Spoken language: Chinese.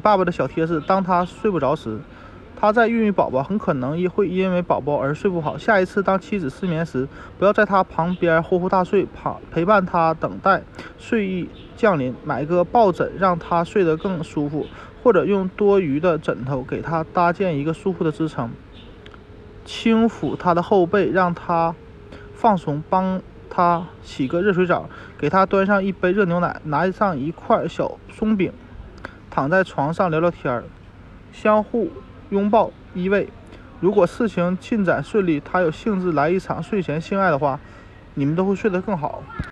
爸爸的小贴士：当他睡不着时，他在孕育宝宝，很可能也会因为宝宝而睡不好。下一次当妻子失眠时，不要在他旁边呼呼大睡，旁陪伴他等待睡意降临。买个抱枕让他睡得更舒服，或者用多余的枕头给他搭建一个舒服的支撑。轻抚他的后背，让他放松，帮他洗个热水澡，给他端上一杯热牛奶，拿上一块小松饼。躺在床上聊聊天儿，相互拥抱依偎。如果事情进展顺利，他有兴致来一场睡前性爱的话，你们都会睡得更好。